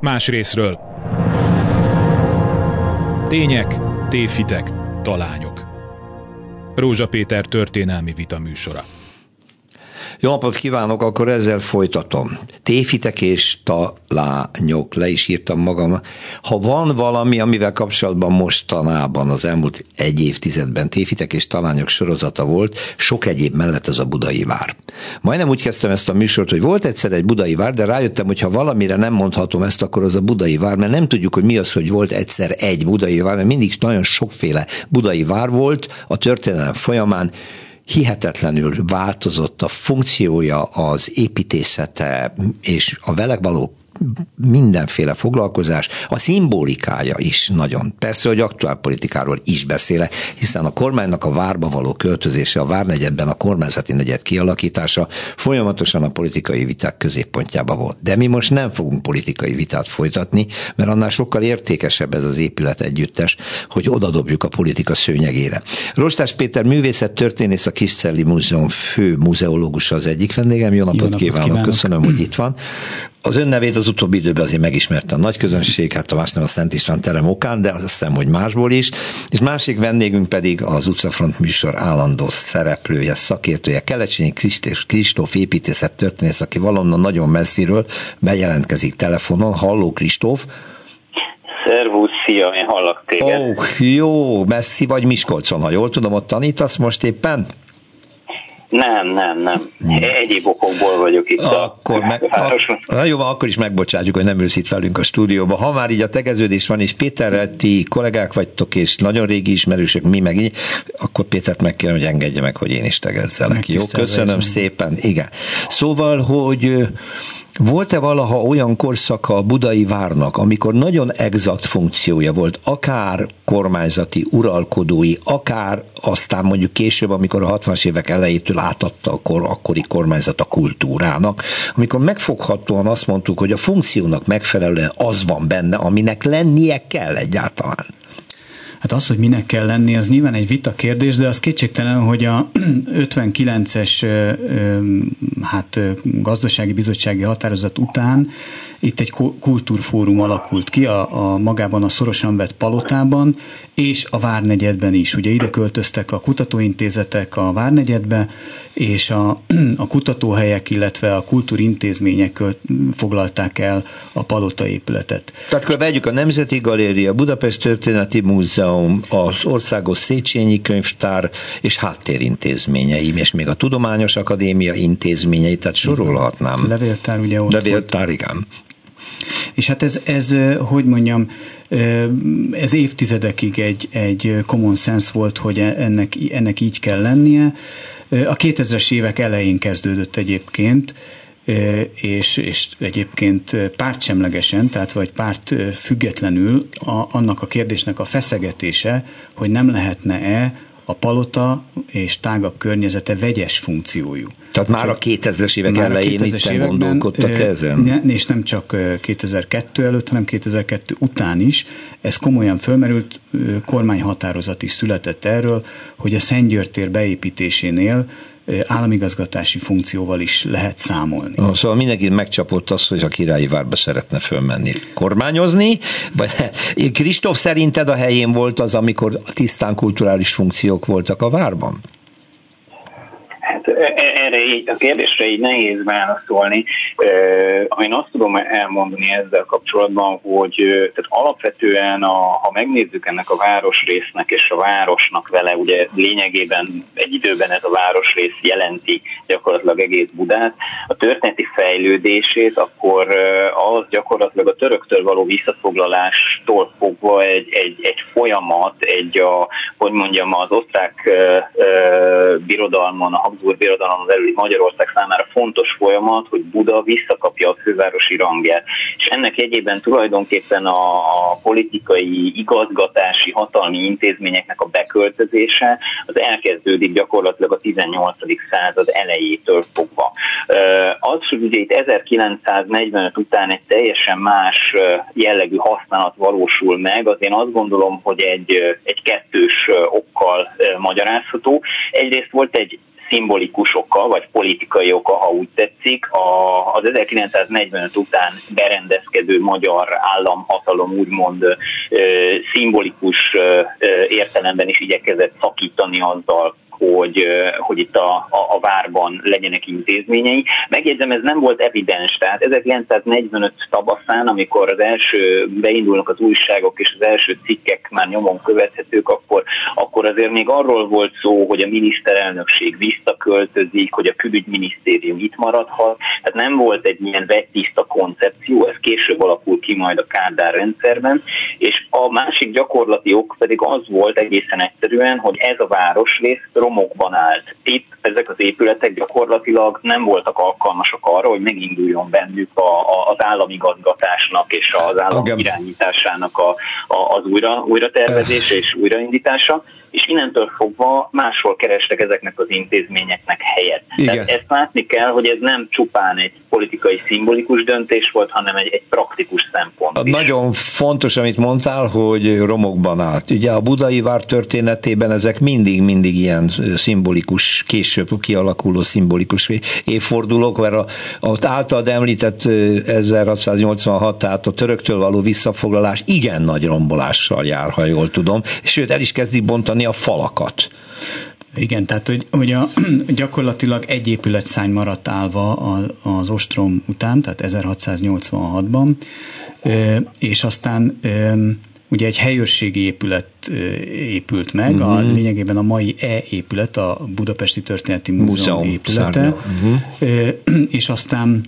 más részről. Tények, tévhitek, talányok. Rózsa Péter történelmi vita műsora. Jó napot kívánok, akkor ezzel folytatom. Téfitek és talányok, le is írtam magam. Ha van valami, amivel kapcsolatban mostanában, az elmúlt egy évtizedben téfitek és talányok sorozata volt, sok egyéb mellett az a budai vár. Majdnem úgy kezdtem ezt a műsort, hogy volt egyszer egy budai vár, de rájöttem, hogy ha valamire nem mondhatom ezt, akkor az a budai vár, mert nem tudjuk, hogy mi az, hogy volt egyszer egy budai vár, mert mindig nagyon sokféle budai vár volt a történelem folyamán, hihetetlenül változott a funkciója, az építészete és a vele való mindenféle foglalkozás, a szimbolikája is nagyon. Persze, hogy aktuálpolitikáról is beszélek, hiszen a kormánynak a várba való költözése, a várnegyedben a kormányzati negyed kialakítása folyamatosan a politikai viták középpontjába volt. De mi most nem fogunk politikai vitát folytatni, mert annál sokkal értékesebb ez az épület együttes, hogy odadobjuk a politika szőnyegére. Rostás Péter művészet történész, a Kiscelli Múzeum fő muzeológusa az egyik vendégem. Jó napot, Jó napot kívánok. kívánok, köszönöm, hogy itt van. Az ön nevét az utóbbi időben azért megismerte a nagy közönség, hát a más nem a Szent István terem okán, de azt hiszem, hogy másból is. És másik vendégünk pedig az Utcafront műsor állandó szereplője, szakértője, Kelecsényi Kristóf építészet történész, aki valonnan nagyon messziről bejelentkezik telefonon. Halló Kristóf! Szervusz, szia, én hallak téged. Ó, oh, jó, messzi vagy Miskolcon, ha jól tudom, ott tanítasz most éppen? Nem, nem, nem. Egyéb okokból vagyok itt akkor a meg, a, Na jó, akkor is megbocsátjuk, hogy nem ülsz itt velünk a stúdióba. Ha már így a tegeződés van, és Péterrel ti kollégák vagytok, és nagyon régi ismerősök, mi meg így, akkor Pétert megkérem, hogy engedje meg, hogy én is tegezzelek. Jó, köszönöm szépen. Igen. Szóval, hogy volt-e valaha olyan korszaka a budai várnak, amikor nagyon exakt funkciója volt, akár kormányzati, uralkodói, akár aztán mondjuk később, amikor a 60-as évek elejétől átadta a kor, akkori kormányzat a kultúrának, amikor megfoghatóan azt mondtuk, hogy a funkciónak megfelelően az van benne, aminek lennie kell egyáltalán. Hát az, hogy minek kell lenni, az nyilván egy vita kérdés, de az kétségtelen, hogy a 59-es hát, gazdasági bizottsági határozat után itt egy kultúrfórum alakult ki a, a magában a szorosan vett palotában, és a Várnegyedben is. Ugye ide költöztek a kutatóintézetek a Várnegyedbe, és a, a kutatóhelyek, illetve a kultúrintézmények foglalták el a palota épületet. Tehát akkor vegyük a Nemzeti Galéria, Budapest Történeti Múzeum, az Országos Széchenyi Könyvtár és háttérintézményei, és még a Tudományos Akadémia intézményei, tehát sorolhatnám. Levéltár ugye ott Levéltár, volt. igen. És hát ez, ez, hogy mondjam, ez évtizedekig egy, egy common sense volt, hogy ennek, ennek így kell lennie. A 2000-es évek elején kezdődött egyébként, és, és egyébként pártsemlegesen, tehát vagy párt függetlenül a, annak a kérdésnek a feszegetése, hogy nem lehetne-e a palota és tágabb környezete vegyes funkciójú. Tehát már a 2000-es évek már elején 2000 itt gondolkodtak ezen? És nem csak 2002 előtt, hanem 2002 után is. Ez komolyan fölmerült, kormányhatározat is született erről, hogy a Szentgyörgy tér beépítésénél államigazgatási funkcióval is lehet számolni. Oh, szóval mindenki megcsapott az, hogy a királyi várba szeretne fölmenni kormányozni, vagy Kristóf szerinted a helyén volt az, amikor tisztán kulturális funkciók voltak a várban? erre így, a kérdésre így nehéz válaszolni. Én azt tudom elmondani ezzel kapcsolatban, hogy tehát alapvetően, a, ha megnézzük ennek a városrésznek és a városnak vele, ugye lényegében egy időben ez a városrész jelenti gyakorlatilag egész Budát, a történeti fejlődését, akkor az gyakorlatilag a töröktől való visszafoglalástól fogva egy, egy, egy folyamat, egy a, hogy mondjam, az osztrák birodalmon, a Habsburg birodalmon belüli Magyarország számára fontos folyamat, hogy Buda visszakapja a fővárosi rangját. És ennek egyében tulajdonképpen a politikai, igazgatási, hatalmi intézményeknek a beköltözése az elkezdődik gyakorlatilag a 18. század elejétől fogva. Az, hogy ugye itt 1945 után egy teljesen más jellegű használat valósul meg, az én azt gondolom, hogy egy, egy kettős okkal magyarázható. Egyrészt volt egy szimbolikus oka, vagy politikai oka, ha úgy tetszik, a, az 1945 után berendezkedő magyar államhatalom úgymond ö, szimbolikus ö, értelemben is igyekezett szakítani azzal, hogy, hogy itt a, a, a várban legyenek intézményei. Megjegyzem, ez nem volt evidens, tehát 1945 tavaszán, amikor az első beindulnak az újságok és az első cikkek már nyomon követhetők, akkor, akkor azért még arról volt szó, hogy a miniszterelnökség visszaköltözik, hogy a külügyminisztérium itt maradhat, tehát nem volt egy ilyen vettiszta koncepció, ez később alakul ki majd a Kádár rendszerben, és a másik gyakorlati ok pedig az volt egészen egyszerűen, hogy ez a városrész romokban állt. Itt ezek az épületek gyakorlatilag nem voltak alkalmasak arra, hogy meginduljon bennük a, a, az államigazgatásnak és az állam irányításának a, a, az újra, újra tervezése és újraindítása és innentől fogva máshol kerestek ezeknek az intézményeknek helyet. Igen. Tehát ezt látni kell, hogy ez nem csupán egy politikai szimbolikus döntés volt, hanem egy, egy praktikus szempont. Is. Nagyon fontos, amit mondtál, hogy romokban állt. Ugye a budai vár történetében ezek mindig-mindig ilyen szimbolikus, később kialakuló szimbolikus évfordulók, mert a, a általad említett 1686, tehát a töröktől való visszafoglalás igen nagy rombolással jár, ha jól tudom, sőt el is kezdik bontani a falakat. Igen, tehát hogy, hogy a, gyakorlatilag egy épületszány maradt állva az ostrom után, tehát 1686-ban, és aztán ugye egy helyőrségi épület épült meg, uh-huh. a, mhm. lényegében a mai E-épület, a Budapesti Történeti Múzeum, Múzeum épülete, uh-huh. és aztán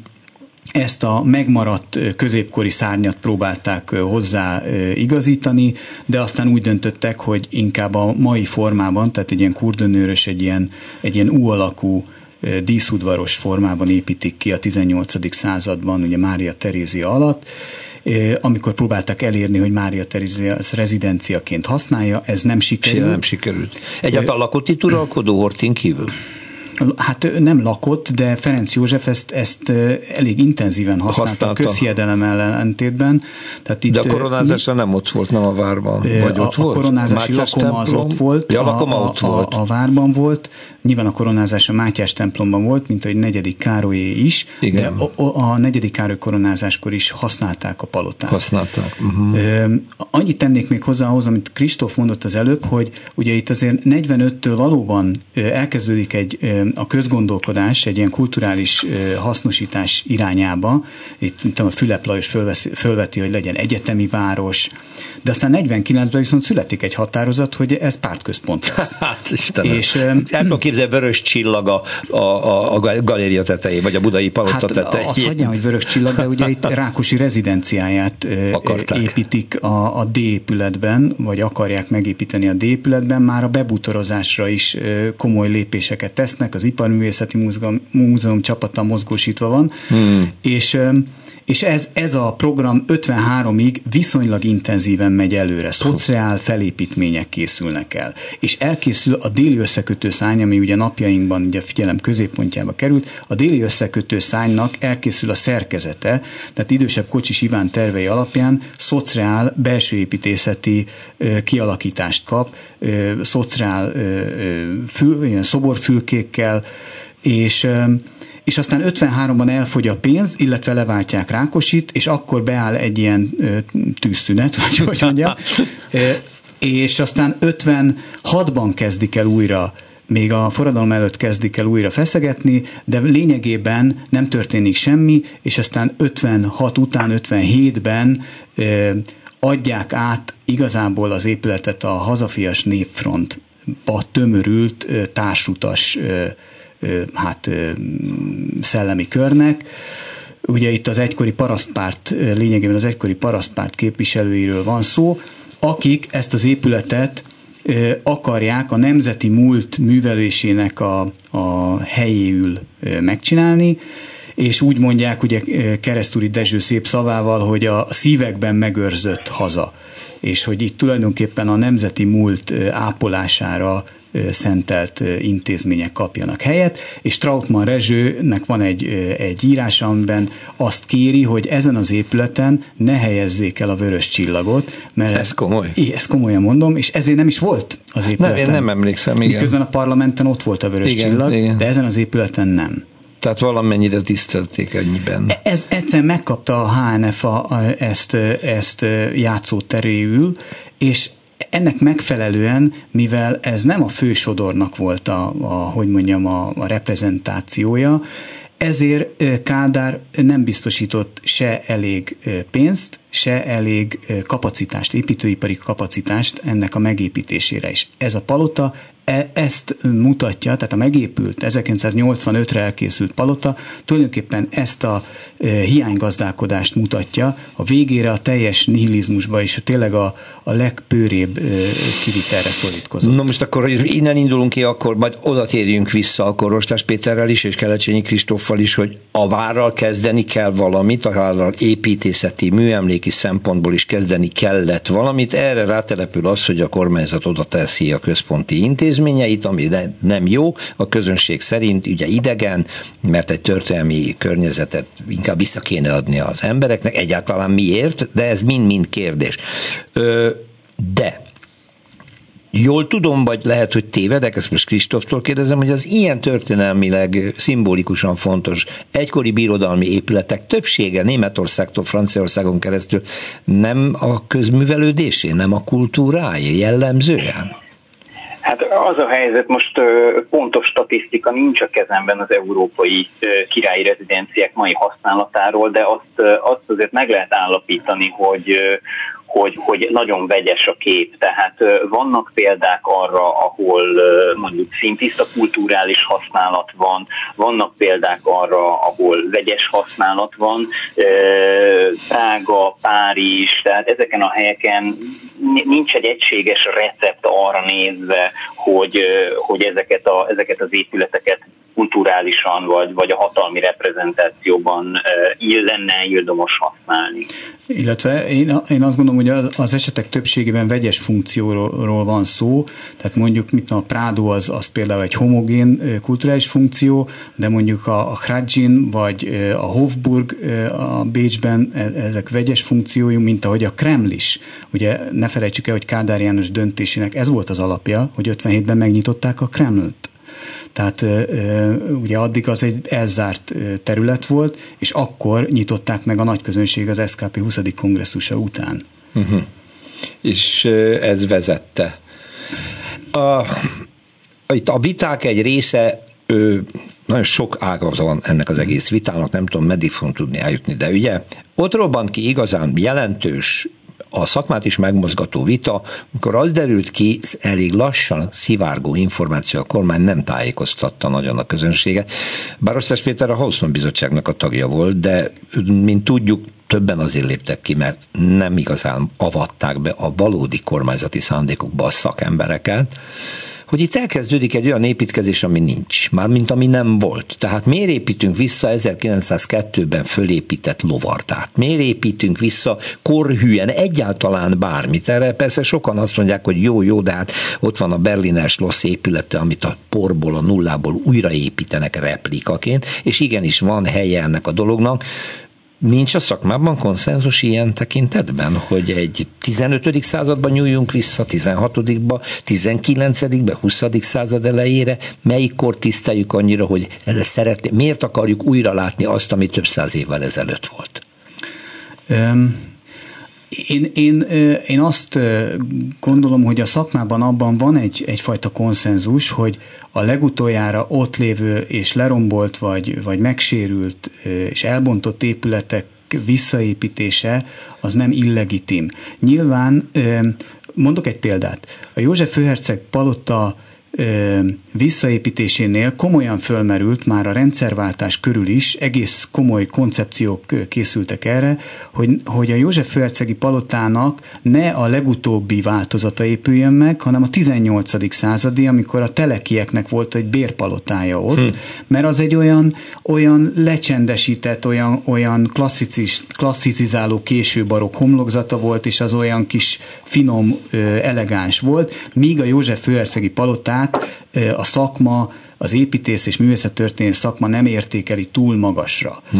ezt a megmaradt középkori szárnyat próbálták hozzá igazítani, de aztán úgy döntöttek, hogy inkább a mai formában, tehát egy ilyen kurdönőrös, egy ilyen, egy ilyen U alakú díszudvaros formában építik ki a 18. században, ugye Mária Terézia alatt, amikor próbáltak elérni, hogy Mária Terézia rezidenciaként használja, ez nem sikerült. Nem sikerült. Egyáltalán lakott itt uralkodó Hortin kívül? Hát nem lakott, de Ferenc József ezt, ezt elég intenzíven használta, használta. a közhiedelem ellentétben. Tehát itt, de a koronázása nem ott volt, nem a várban, vagy a, ott volt? A koronázási Mátyás lakoma templom? az ott volt, ja, lakoma a, ott volt. A, a várban volt, nyilván a koronázás a Mátyás templomban volt, mint egy negyedik Károlyé is, Igen. de a, a, a negyedik Károly koronázáskor is használták a palotát. Használták. Uh-huh. Annyit tennék még hozzá ahhoz, amit Kristóf mondott az előbb, hogy ugye itt azért 45-től valóban elkezdődik egy a közgondolkodás egy ilyen kulturális hasznosítás irányába. Itt mint a Fülep Lajos fölveszi, fölveti, hogy legyen egyetemi város, de aztán 49-ben viszont születik egy határozat, hogy ez pártközpont lesz. Hát Istenem. És, el tudom képzelni, vörös csillag a, a, a galéria tetején, vagy a budai palota hát tetején. Azt hagyján, hogy vörös csillag, de ugye itt Rákosi rezidenciáját Akarták. építik a, a D épületben, vagy akarják megépíteni a D épületben, már a bebutorozásra is komoly lépéseket tesznek, az Iparművészeti Múzeum, Múzeum csapata mozgósítva van, hmm. és és ez, ez a program 53-ig viszonylag intenzíven megy előre. Szociál felépítmények készülnek el. És elkészül a déli összekötő szány, ami ugye napjainkban ugye figyelem középpontjába került, a déli összekötő szánynak elkészül a szerkezete, tehát idősebb Kocsis Iván tervei alapján szociál belső építészeti ö, kialakítást kap, ö, szociál ö, fül, ilyen szoborfülkékkel, és és aztán 53-ban elfogy a pénz, illetve leváltják Rákosit, és akkor beáll egy ilyen tűzszünet, vagy hogy mondjam, és aztán 56-ban kezdik el újra még a forradalom előtt kezdik el újra feszegetni, de lényegében nem történik semmi, és aztán 56 után, 57-ben adják át igazából az épületet a hazafias népfrontba tömörült társutas hát szellemi körnek. Ugye itt az egykori parasztpárt, lényegében az egykori parasztpárt képviselőiről van szó, akik ezt az épületet akarják a nemzeti múlt művelésének a, a helyéül megcsinálni, és úgy mondják ugye Keresztúri Dezső szép szavával, hogy a szívekben megőrzött haza és hogy itt tulajdonképpen a nemzeti múlt ápolására szentelt intézmények kapjanak helyet, és Trautmann Rezsőnek van egy, egy írása, amiben azt kéri, hogy ezen az épületen ne helyezzék el a vörös csillagot, mert ez komoly. É, ezt komolyan mondom, és ezért nem is volt az épületen. Nem, én nem emlékszem, igen. Miközben a parlamenten ott volt a vörös igen, csillag, igen. de ezen az épületen nem. Tehát valamennyire tisztelték ennyiben. E, ez egyszer megkapta a HNF a, a, ezt, ezt játszóteréül, és ennek megfelelően, mivel ez nem a fősodornak volt a, a hogy mondjam, a, a reprezentációja, ezért Kádár nem biztosított se elég pénzt, se elég kapacitást, építőipari kapacitást ennek a megépítésére is. Ez a palota E, ezt mutatja, tehát a megépült 1985-re elkészült palota tulajdonképpen ezt a e, hiánygazdálkodást mutatja, a végére a teljes nihilizmusba és tényleg a, a legpőrébb e, kivitelre szorítkozott. Na most akkor innen indulunk ki, akkor majd oda térjünk vissza akkor Rostás Péterrel is, és Kelecsényi Kristóffal is, hogy a várral kezdeni kell valamit, a várral építészeti, műemléki szempontból is kezdeni kellett valamit. Erre rátelepül az, hogy a kormányzat oda teszi a központi intézményeit, ami nem jó, a közönség szerint ugye idegen, mert egy történelmi környezetet inkább vissza kéne adni az embereknek, egyáltalán miért, de ez mind-mind kérdés. De Jól tudom, vagy lehet, hogy tévedek, ezt most Kristóftól kérdezem, hogy az ilyen történelmileg szimbolikusan fontos egykori birodalmi épületek többsége Németországtól Franciaországon keresztül nem a közművelődésé, nem a kultúrája jellemzően? Hát az a helyzet, most pontos statisztika nincs a kezemben az európai királyi rezidenciák mai használatáról, de azt, azt azért meg lehet állapítani, hogy hogy, hogy nagyon vegyes a kép. Tehát vannak példák arra, ahol mondjuk szintiszta kulturális használat van, vannak példák arra, ahol vegyes használat van, Prága, Párizs, tehát ezeken a helyeken nincs egy egységes recept arra nézve, hogy, hogy ezeket, a, ezeket az épületeket kulturálisan vagy, vagy a hatalmi reprezentációban ill lenne ildomos használni. Illetve én, én azt gondolom, hogy az esetek többségében vegyes funkcióról van szó, tehát mondjuk mit a Prado az, az például egy homogén kulturális funkció, de mondjuk a, a Hradzsin vagy a Hofburg a Bécsben e, ezek vegyes funkciójú, mint ahogy a Kreml is. Ugye ne felejtsük el, hogy Kádár János döntésének ez volt az alapja, hogy 57-ben megnyitották a Kremlt. Tehát ugye addig az egy elzárt terület volt, és akkor nyitották meg a nagy közönség az SKP 20. kongresszusa után. Uh-huh. És ez vezette. A, itt a viták egy része ő, nagyon sok ága van ennek az egész vitának, nem tudom, meddig fogunk tudni eljutni, de ugye ott robbant ki igazán jelentős a szakmát is megmozgató vita, amikor az derült ki, elég lassan szivárgó információ, a kormány nem tájékoztatta nagyon a közönséget. Bár Osztás Péter a Hausmann bizottságnak a tagja volt, de mint tudjuk, többen azért léptek ki, mert nem igazán avatták be a valódi kormányzati szándékokba a szakembereket hogy itt elkezdődik egy olyan építkezés, ami nincs, mármint ami nem volt. Tehát miért építünk vissza 1902-ben fölépített lovardát? Miért építünk vissza korhűen egyáltalán bármit? Erre persze sokan azt mondják, hogy jó, jó, de hát ott van a Berliner Schloss épülete, amit a porból, a nullából újraépítenek replikaként, és igenis van helye ennek a dolognak. Nincs a szakmában konszenzus ilyen tekintetben, hogy egy 15. században nyúljunk vissza, 16-ba, 19-be, 20. század elejére, melyikkor tiszteljük annyira, hogy szeretné, miért akarjuk újra látni azt, ami több száz évvel ezelőtt volt? Én, én, én azt gondolom, hogy a szakmában abban van egy, egyfajta konszenzus, hogy a legutoljára ott lévő és lerombolt, vagy, vagy megsérült és elbontott épületek visszaépítése az nem illegitim. Nyilván, mondok egy példát, a József főherceg palota visszaépítésénél komolyan fölmerült már a rendszerváltás körül is, egész komoly koncepciók készültek erre, hogy, hogy a József Főhercegi palotának ne a legutóbbi változata épüljön meg, hanem a 18. századi, amikor a telekieknek volt egy bérpalotája ott, hm. mert az egy olyan, olyan lecsendesített, olyan, olyan klasszicis, klasszicizáló késő barok homlokzata volt, és az olyan kis finom, elegáns volt, míg a József Főhercegi palotá magát a szakma az építész és művészettörténés szakma nem értékeli túl magasra hm.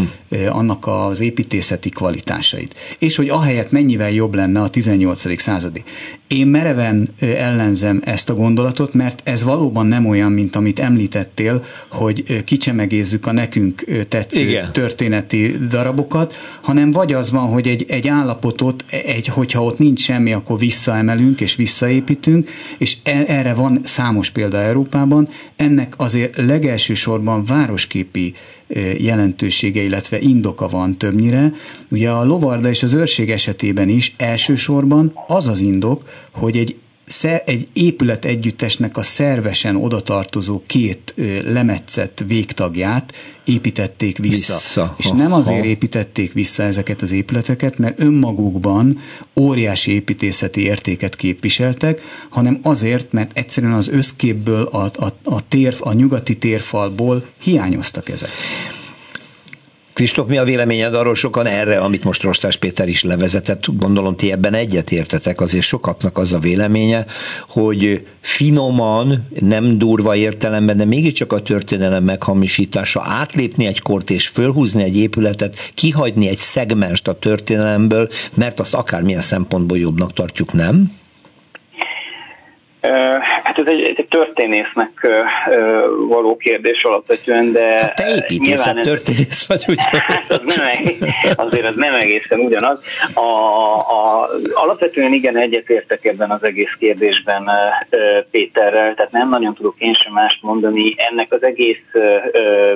annak az építészeti kvalitásait. És hogy ahelyett mennyivel jobb lenne a 18. századi. Én mereven ellenzem ezt a gondolatot, mert ez valóban nem olyan, mint amit említettél, hogy kicsemegézzük a nekünk tetsző Igen. történeti darabokat, hanem vagy az van, hogy egy, egy állapotot, egy, hogyha ott nincs semmi, akkor visszaemelünk és visszaépítünk, és e, erre van számos példa Európában. Ennek az azért legelső sorban városképi jelentősége, illetve indoka van többnyire. Ugye a lovarda és az őrség esetében is elsősorban az az indok, hogy egy egy épület együttesnek a szervesen odatartozó két lemetszett végtagját építették vissza. vissza. És nem azért építették vissza ezeket az épületeket, mert önmagukban óriási építészeti értéket képviseltek, hanem azért, mert egyszerűen az összképből, a, a, a, tér, a nyugati térfalból hiányoztak ezek. Kristóf, mi a véleményed arról sokan erre, amit most Rostás Péter is levezetett, gondolom ti ebben egyet értetek, azért sokaknak az a véleménye, hogy finoman, nem durva értelemben, de mégiscsak a történelem meghamisítása, átlépni egy kort és fölhúzni egy épületet, kihagyni egy szegmenst a történelemből, mert azt akármilyen szempontból jobbnak tartjuk, nem? Hát ez egy, egy történésznek való kérdés alapvetően, de... Hát te építészet ez, történész vagy, úgy. Hát az nem, azért az nem egészen ugyanaz. A, a, alapvetően igen egyetértek ebben az egész kérdésben Péterrel, tehát nem nagyon tudok én sem mást mondani. Ennek az egész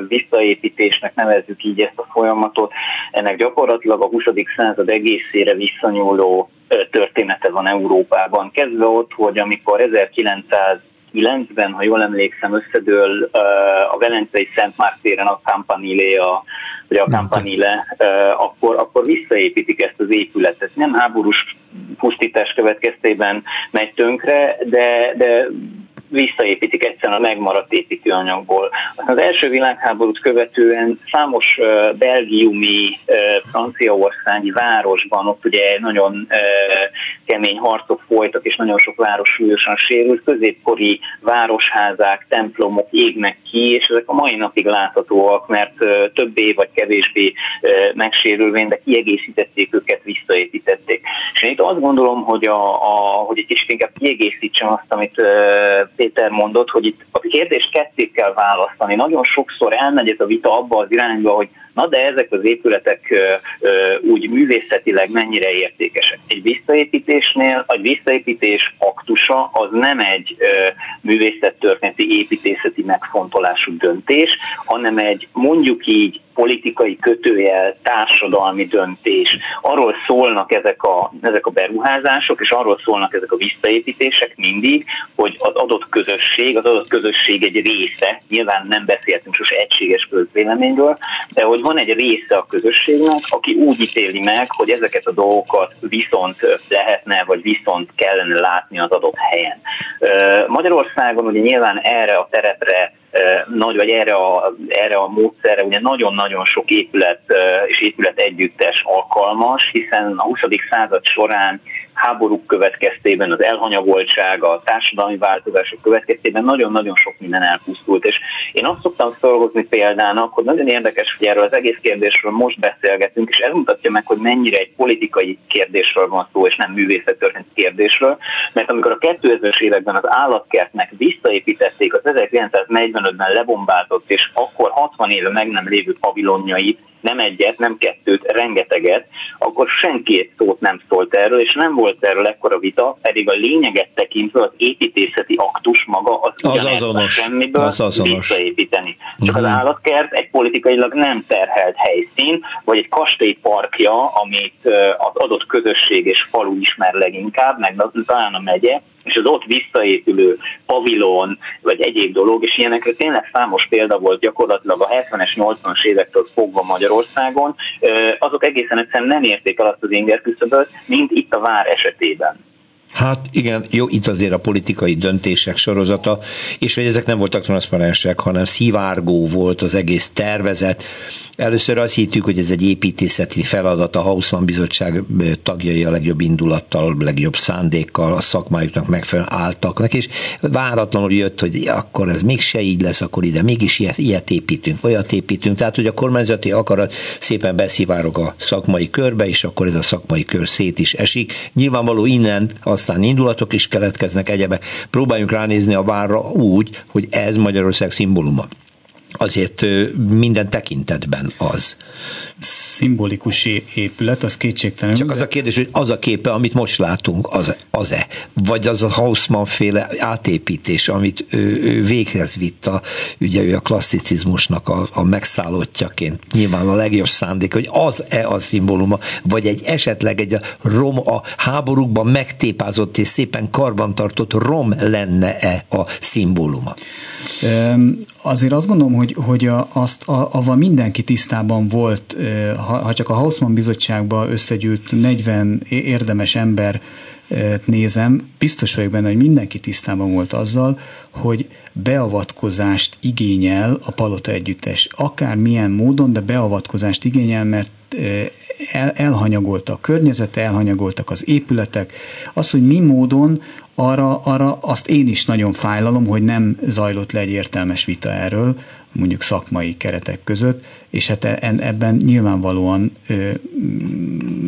visszaépítésnek nevezzük így ezt a folyamatot, ennek gyakorlatilag a 20. század egészére visszanyúló története van Európában. Kezdve ott, hogy amikor 1909-ben, ha jól emlékszem, összedől a Velencei Szent Márk téren a Campanile, a, vagy a Campanile, akkor, akkor visszaépítik ezt az épületet. Nem háborús pusztítás következtében megy tönkre, de, de visszaépítik egyszerűen a megmaradt építőanyagból. Az első világháborút követően számos belgiumi, franciaországi városban ott ugye nagyon kemény harcok folytak, és nagyon sok város súlyosan sérült, középkori városházák, templomok égnek ki, és ezek a mai napig láthatóak, mert többé vagy kevésbé megsérülvén, de kiegészítették őket, visszaépítették. És én itt azt gondolom, hogy, a, a, hogy egy kicsit inkább kiegészítsem azt, amit Péter mondott, hogy itt a kérdést ketté kell választani. Nagyon sokszor elmegy ez a vita abba az irányba, hogy na de ezek az épületek úgy művészetileg mennyire értékesek. Egy visszaépítésnél, egy visszaépítés aktusa az nem egy művészettörténeti építészeti megfontolású döntés, hanem egy mondjuk így politikai kötőjel, társadalmi döntés. Arról szólnak ezek a, ezek a beruházások, és arról szólnak ezek a visszaépítések mindig, hogy az adott közösség, az adott közösség egy része, nyilván nem beszéltünk sose egységes közvéleményről, de hogy van egy része a közösségnek, aki úgy ítéli meg, hogy ezeket a dolgokat viszont lehetne, vagy viszont kellene látni az adott helyen. Magyarországon ugye nyilván erre a terepre nagy, vagy erre a, erre a módszerre ugye nagyon-nagyon sok épület és épület együttes alkalmas, hiszen a 20. század során háborúk következtében, az elhanyagoltság, a társadalmi változások következtében nagyon-nagyon sok minden elpusztult. És én azt szoktam szolgozni példának, hogy nagyon érdekes, hogy erről az egész kérdésről most beszélgetünk, és ez mutatja meg, hogy mennyire egy politikai kérdésről van szó, és nem művészettörténeti kérdésről, mert amikor a 2000-es években az állatkertnek visszaépítették az 1945-ben lebombázott, és akkor 60 éve meg nem lévő pavilonjait, nem egyet, nem kettőt, rengeteget, akkor senki egy szót nem szólt erről, és nem volt erről ekkora vita, pedig a lényeget tekintve az építészeti aktus maga az, az azonos. semmiből az azonos. visszaépíteni. Csak uh-huh. az állatkert egy politikailag nem terhelt helyszín, vagy egy kastély parkja, amit az adott közösség és falu ismer leginkább, meg talán a megye, és az ott visszaépülő pavilon, vagy egyéb dolog, és ilyenekre tényleg számos példa volt gyakorlatilag a 70-es, 80-as évektől fogva Magyarországon, azok egészen egyszerűen nem érték el azt az inger küszöböt, mint itt a vár esetében. Hát igen, jó, itt azért a politikai döntések sorozata, és hogy ezek nem voltak transzparensek, hanem szivárgó volt az egész tervezet. Először azt hittük, hogy ez egy építészeti feladat, a Hausmann Bizottság tagjai a legjobb indulattal, legjobb szándékkal, a szakmájuknak megfelelően álltak és váratlanul jött, hogy akkor ez mégse így lesz, akkor ide mégis ilyet, ilyet építünk, olyat építünk. Tehát, hogy a kormányzati akarat szépen beszivárog a szakmai körbe, és akkor ez a szakmai kör szét is esik. Nyilvánvaló innen aztán indulatok is keletkeznek egyebe. Próbáljunk ránézni a várra úgy, hogy ez Magyarország szimbóluma azért minden tekintetben az. Szimbolikus épület, az kétségtelen. Csak az a kérdés, hogy az a képe, amit most látunk, az, az-e? Vagy az a Hausmann féle átépítés, amit ő, ő véghez vitt a, ugye ő a klasszicizmusnak a, a megszállottjaként, nyilván a legjobb szándék, hogy az-e a szimbóluma, vagy egy esetleg egy a rom, a háborúkban megtépázott és szépen karbantartott rom lenne-e a szimbóluma? Azért azt gondolom, hogy, hogy azt, avval mindenki tisztában volt, ha, ha csak a Hausmann bizottságban összegyűlt 40 érdemes ember nézem, biztos vagyok benne, hogy mindenki tisztában volt azzal, hogy beavatkozást igényel a palota együttes. Akár milyen módon, de beavatkozást igényel, mert el, elhanyagolta a környezete, elhanyagoltak az épületek. Az, hogy mi módon, arra, arra azt én is nagyon fájlalom, hogy nem zajlott le egy értelmes vita erről, mondjuk szakmai keretek között, és hát e, ebben nyilvánvalóan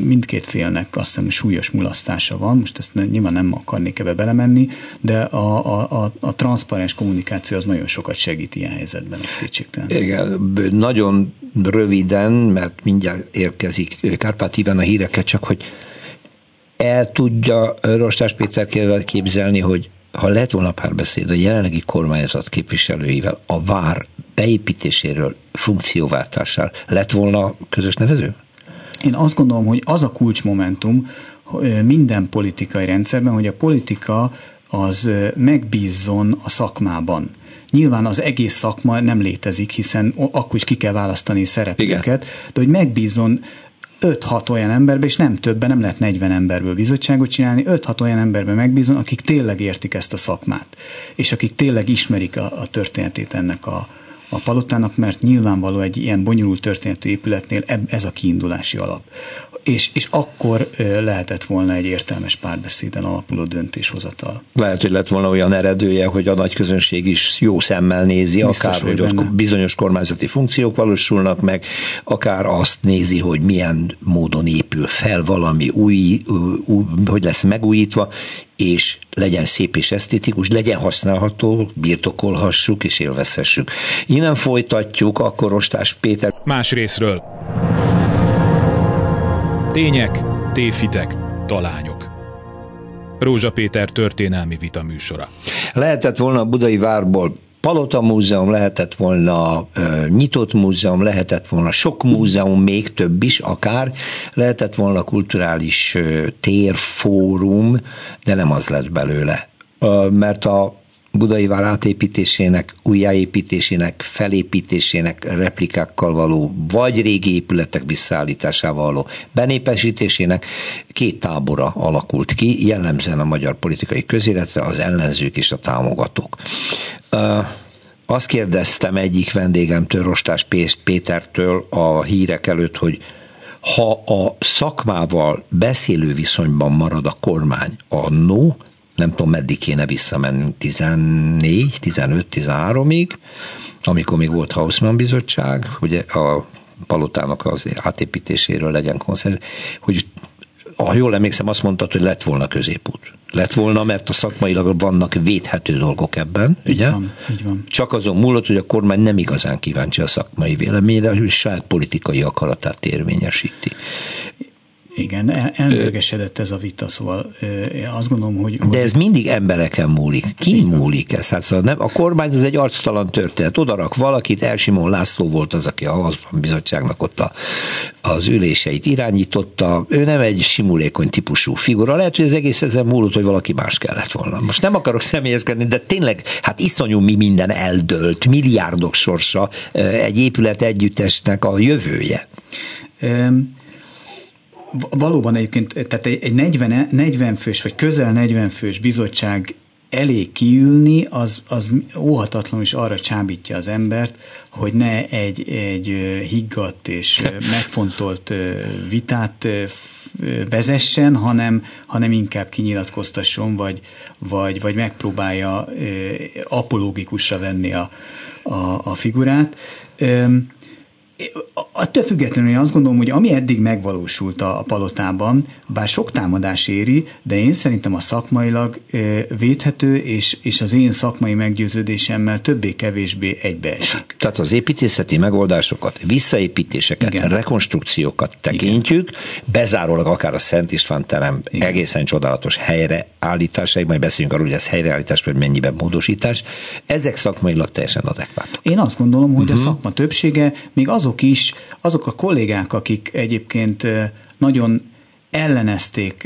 mindkét félnek azt hiszem súlyos mulasztása van, most ezt nyilván nem akarnék ebbe belemenni, de a, a, a, a transzparens kommunikáció az nagyon sokat segít ilyen helyzetben, ez kétségtelen. Igen, nagyon röviden, mert mindjárt érkezik Kárpát Iván a híreket, csak hogy el tudja Rostás Péter képzelni, hogy ha lett volna párbeszéd a jelenlegi kormányzat képviselőivel a vár beépítéséről, funkcióváltásáról, lett volna közös nevező? Én azt gondolom, hogy az a kulcsmomentum minden politikai rendszerben, hogy a politika az megbízzon a szakmában. Nyilván az egész szakma nem létezik, hiszen akkor is ki kell választani szereplőket, de hogy megbízzon 5-6 olyan emberbe, és nem többen, nem lehet 40 emberből bizottságot csinálni, 5-6 olyan emberbe megbízom, akik tényleg értik ezt a szakmát, és akik tényleg ismerik a, a történetét ennek a, a palotának, mert nyilvánvaló egy ilyen bonyolult történetű épületnél ez a kiindulási alap és, és akkor lehetett volna egy értelmes párbeszéden alapuló döntéshozatal. Lehet, hogy lett volna olyan eredője, hogy a nagy közönség is jó szemmel nézi, Biztos akár, hogy benne. ott bizonyos kormányzati funkciók valósulnak meg, akár azt nézi, hogy milyen módon épül fel valami új, új hogy lesz megújítva, és legyen szép és esztétikus, legyen használható, birtokolhassuk és élvezhessük. Innen folytatjuk, akkor Rostás Péter. Más részről. Tények, téfitek, talányok. Rózsa Péter történelmi vita műsora. Lehetett volna a Budai Várból Palota Múzeum, lehetett volna ö, nyitott múzeum, lehetett volna sok múzeum, még több is akár, lehetett volna kulturális ö, térfórum, de nem az lett belőle. Ö, mert a Budai vár átépítésének, újjáépítésének, felépítésének, replikákkal való, vagy régi épületek visszaállításával való benépesítésének két tábora alakult ki, jellemzően a magyar politikai közéletre, az ellenzők és a támogatók. Azt kérdeztem egyik vendégemtől, Rostás Pétertől a hírek előtt, hogy ha a szakmával beszélő viszonyban marad a kormány, a no, nem tudom meddig kéne visszamennünk, 14, 15, 13-ig, amikor még volt Hausmann bizottság, hogy a palotának az átépítéséről legyen konszenzus, hogy ha jól emlékszem, azt mondtad, hogy lett volna középút. Lett volna, mert a szakmailag vannak védhető dolgok ebben, így ugye? Van, így van. Csak azon múlott, hogy a kormány nem igazán kíváncsi a szakmai véleményre, hogy saját politikai akaratát érvényesíti. Igen, el, elmérgesedett ez a vita, szóval én azt gondolom, hogy... De ez mindig embereken múlik. Ki múlik ez? Hát szóval nem, a kormány az egy arctalan történet. Odarak valakit, Elsimon László volt az, aki a bizottságnak ott a, az üléseit irányította. Ő nem egy simulékony típusú figura. Lehet, hogy az egész ezen múlott, hogy valaki más kellett volna. Most nem akarok személyezkedni, de tényleg, hát iszonyú mi minden eldőlt, milliárdok sorsa egy épület együttesnek a jövője. Um valóban egyébként, tehát egy 40, 40 fős, vagy közel 40 fős bizottság elé kiülni, az, az óhatatlanul is arra csábítja az embert, hogy ne egy, egy higgadt és megfontolt vitát vezessen, hanem, hanem inkább kinyilatkoztasson, vagy, vagy, vagy megpróbálja apológikusra venni a, a, a figurát. Attól függetlenül én azt gondolom, hogy ami eddig megvalósult a, palotában, bár sok támadás éri, de én szerintem a szakmailag védhető, és, és az én szakmai meggyőződésemmel többé-kevésbé egybeesik. Tehát az építészeti megoldásokat, visszaépítéseket, Igen. rekonstrukciókat tekintjük, Igen. bezárólag akár a Szent István terem Igen. egészen csodálatos helyreállításaig, majd beszéljünk arról, hogy ez helyreállítás, vagy mennyiben módosítás, ezek szakmailag teljesen adekvátok. Én azt gondolom, hogy uh-huh. a mhm. szakma többsége, még az azok is, azok a kollégák, akik egyébként nagyon ellenezték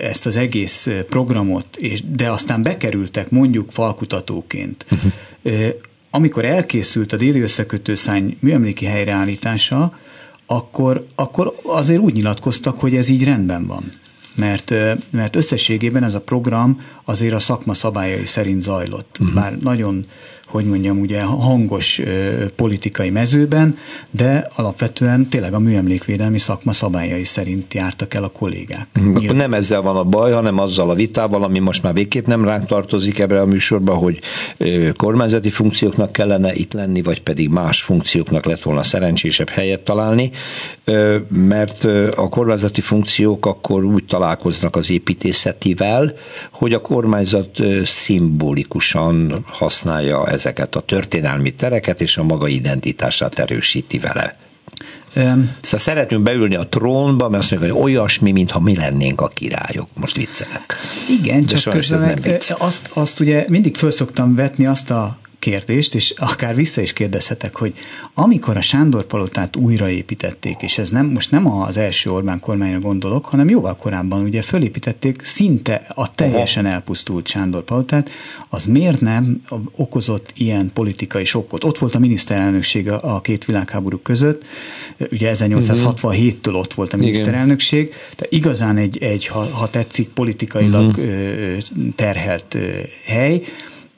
ezt az egész programot, és, de aztán bekerültek mondjuk falkutatóként. Uh-huh. Amikor elkészült a déli összekötőszány műemléki helyreállítása, akkor, akkor azért úgy nyilatkoztak, hogy ez így rendben van. Mert, mert összességében ez a program azért a szakma szabályai szerint zajlott. Uh-huh. Bár nagyon hogy mondjam, ugye hangos politikai mezőben, de alapvetően tényleg a műemlékvédelmi szakma szabályai szerint jártak el a kollégák. Nyilván. Nem ezzel van a baj, hanem azzal a vitával, ami most már végképp nem ránk tartozik ebbe a műsorba, hogy kormányzati funkcióknak kellene itt lenni, vagy pedig más funkcióknak lett volna szerencsésebb helyet találni, mert a kormányzati funkciók akkor úgy találkoznak az építészetivel, hogy a kormányzat szimbolikusan használja ezeket a történelmi tereket, és a maga identitását erősíti vele. Um, szóval szeretünk beülni a trónba, mert azt mondjuk, hogy olyasmi, mintha mi lennénk a királyok. Most viccelek. Igen, De csak közben meg, azt, azt ugye mindig föl szoktam vetni azt a kérdést, és akár vissza is kérdezhetek, hogy amikor a Sándor palotát újraépítették, és ez nem, most nem az első Orbán kormányra gondolok, hanem jóval korábban ugye fölépítették szinte a teljesen elpusztult Sándor palotát, az miért nem okozott ilyen politikai sokkot? Ott volt a miniszterelnökség a két világháború között, ugye 1867-től ott volt a miniszterelnökség, de igazán egy, egy ha, ha tetszik, politikailag uh-huh. terhelt hely,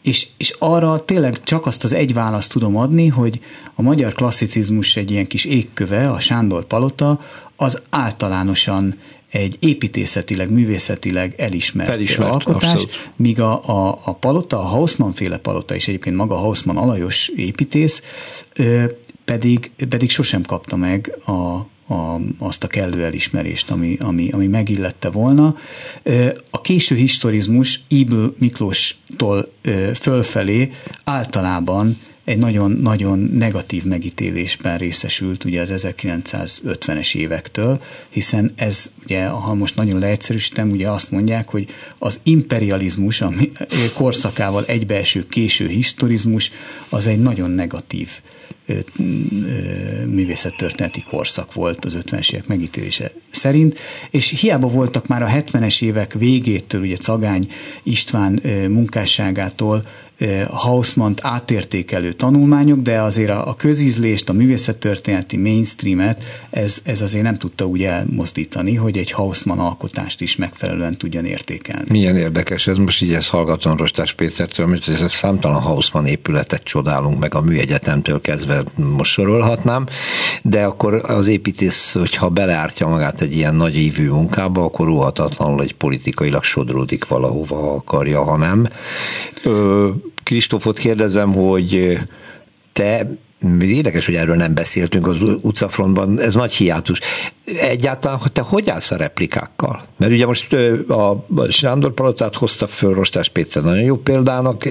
és, és arra tényleg csak azt az egy választ tudom adni, hogy a magyar klasszicizmus egy ilyen kis égköve, a Sándor Palota, az általánosan egy építészetileg, művészetileg elismert, elismert alkotás, abszolút. míg a, a, a palota, a Hausmann féle palota, és egyébként maga Hausmann alajos építész, pedig, pedig sosem kapta meg a, a, azt a kellő elismerést, ami, ami, ami megillette volna. A késő historizmus Ibl Miklóstól fölfelé általában egy nagyon-nagyon negatív megítélésben részesült ugye az 1950-es évektől, hiszen ez ugye, ha most nagyon leegyszerűsítem, ugye azt mondják, hogy az imperializmus, ami korszakával egybeeső késő historizmus, az egy nagyon negatív művészettörténeti korszak volt az 50-es évek megítélése szerint, és hiába voltak már a 70-es évek végétől, ugye Cagány István munkásságától Hausmann-t átértékelő tanulmányok, de azért a, a közízlést, a művészettörténeti mainstreamet ez, ez azért nem tudta úgy elmozdítani, hogy egy Hausmann alkotást is megfelelően tudjon értékelni. Milyen érdekes, ez most így ezt hallgatom Rostás Pétertől, mert ez számtalan Hausmann épületet csodálunk meg a műegyetemtől kezdve most sorolhatnám, de akkor az építész, hogyha beleártja magát egy ilyen nagy évű munkába, akkor óhatatlanul egy politikailag sodródik valahova akarja, ha nem. Kristófot kérdezem, hogy te Érdekes, hogy erről nem beszéltünk az utcafrontban, ez nagy hiátus. Egyáltalán, hogy te hogy állsz a replikákkal? Mert ugye most a Sándor Palotát hozta föl Rostás Péter nagyon jó példának,